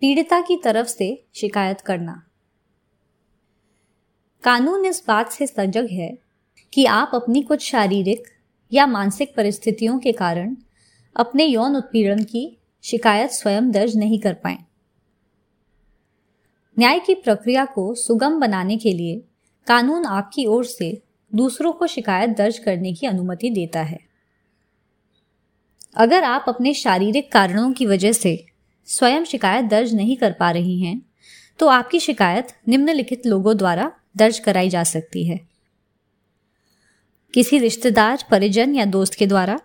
पीड़िता की तरफ़ से शिकायत करना। कानून इस बात से सजग है कि आप अपनी कुछ शारीरिक या मानसिक परिस्थितियों के कारण अपने यौन उत्पीड़न की शिकायत स्वयं दर्ज नहीं कर पाए। न्याय की प्रक्रिया को सुगम बनाने के लिए कानून आपकी ओर से दूसरों को शिकायत दर्ज करने की अनुमति देता है। अगर आप अपने शारीरिक कारणों की वजह से स्वयं शिकायत दर्ज नहीं कर पा रही हैं तो आपकी शिकायत निम्नलिखित लोगों द्वारा दर्ज कराई जा सकती है। किसी रिश्तेदार, परिजन या दोस्त के द्वारा,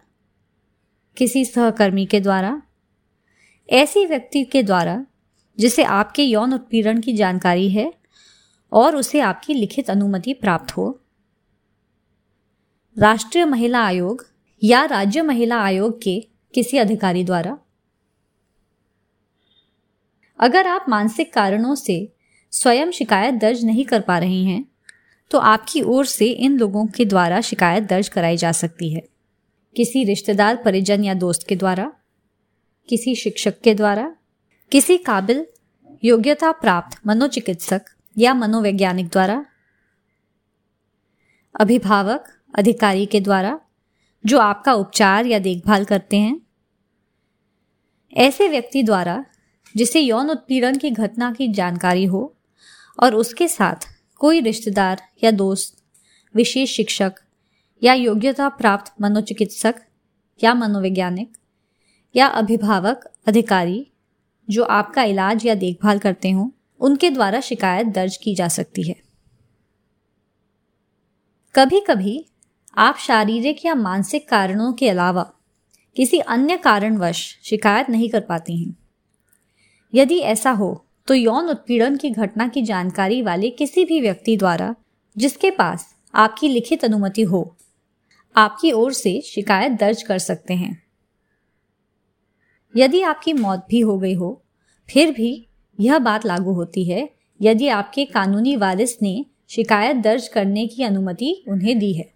किसी सहकर्मी के द्वारा, ऐसी व्यक्ति के द्वारा, जिसे आपके यौन उत्पीड़न की जानकारी है और उसे आपकी लिखित अनुमति प्राप्त हो। राष्ट्रीय महिला आयोग या राज्य महिला आयोग के किसी अधिकारी द्वारा अगर आप मानसिक कारणों से स्वयं शिकायत दर्ज नहीं कर पा रही हैं तो आपकी ओर से इन लोगों के द्वारा शिकायत दर्ज कराई जा सकती है। किसी रिश्तेदार, परिजन या दोस्त के द्वारा, किसी शिक्षक के द्वारा, किसी काबिल योग्यता प्राप्त मनोचिकित्सक या मनोवैज्ञानिक द्वारा, अभिभावक, अधिकारी के द्वारा, जो आपका उपचार या देखभाल करते हैं। ऐसे व्यक्ति द्वारा जिसे यौन उत्पीड़न की घटना की जानकारी हो, और उसके साथ कोई रिश्तेदार या दोस्त, विशेष शिक्षक या योग्यता प्राप्त मनोचिकित्सक या मनोवैज्ञानिक या अभिभावक अधिकारी जो आपका इलाज या देखभाल करते हों, उनके द्वारा शिकायत दर्ज की जा सकती है। कभी कभी आप शारीरिक या मानसिक कारणों के अलावा किसी अन्य कारणवश शिकायत नहीं कर पाती हैं। यदि ऐसा हो तो यौन उत्पीड़न की घटना की जानकारी वाले किसी भी व्यक्ति द्वारा, जिसके पास आपकी लिखित अनुमति हो, आपकी ओर से शिकायत दर्ज कर सकते हैं। यदि आपकी मौत भी हो गई हो, फिर भी यह बात लागू होती है, यदि आपके कानूनी वारिस ने शिकायत दर्ज करने की अनुमति उन्हें दी है।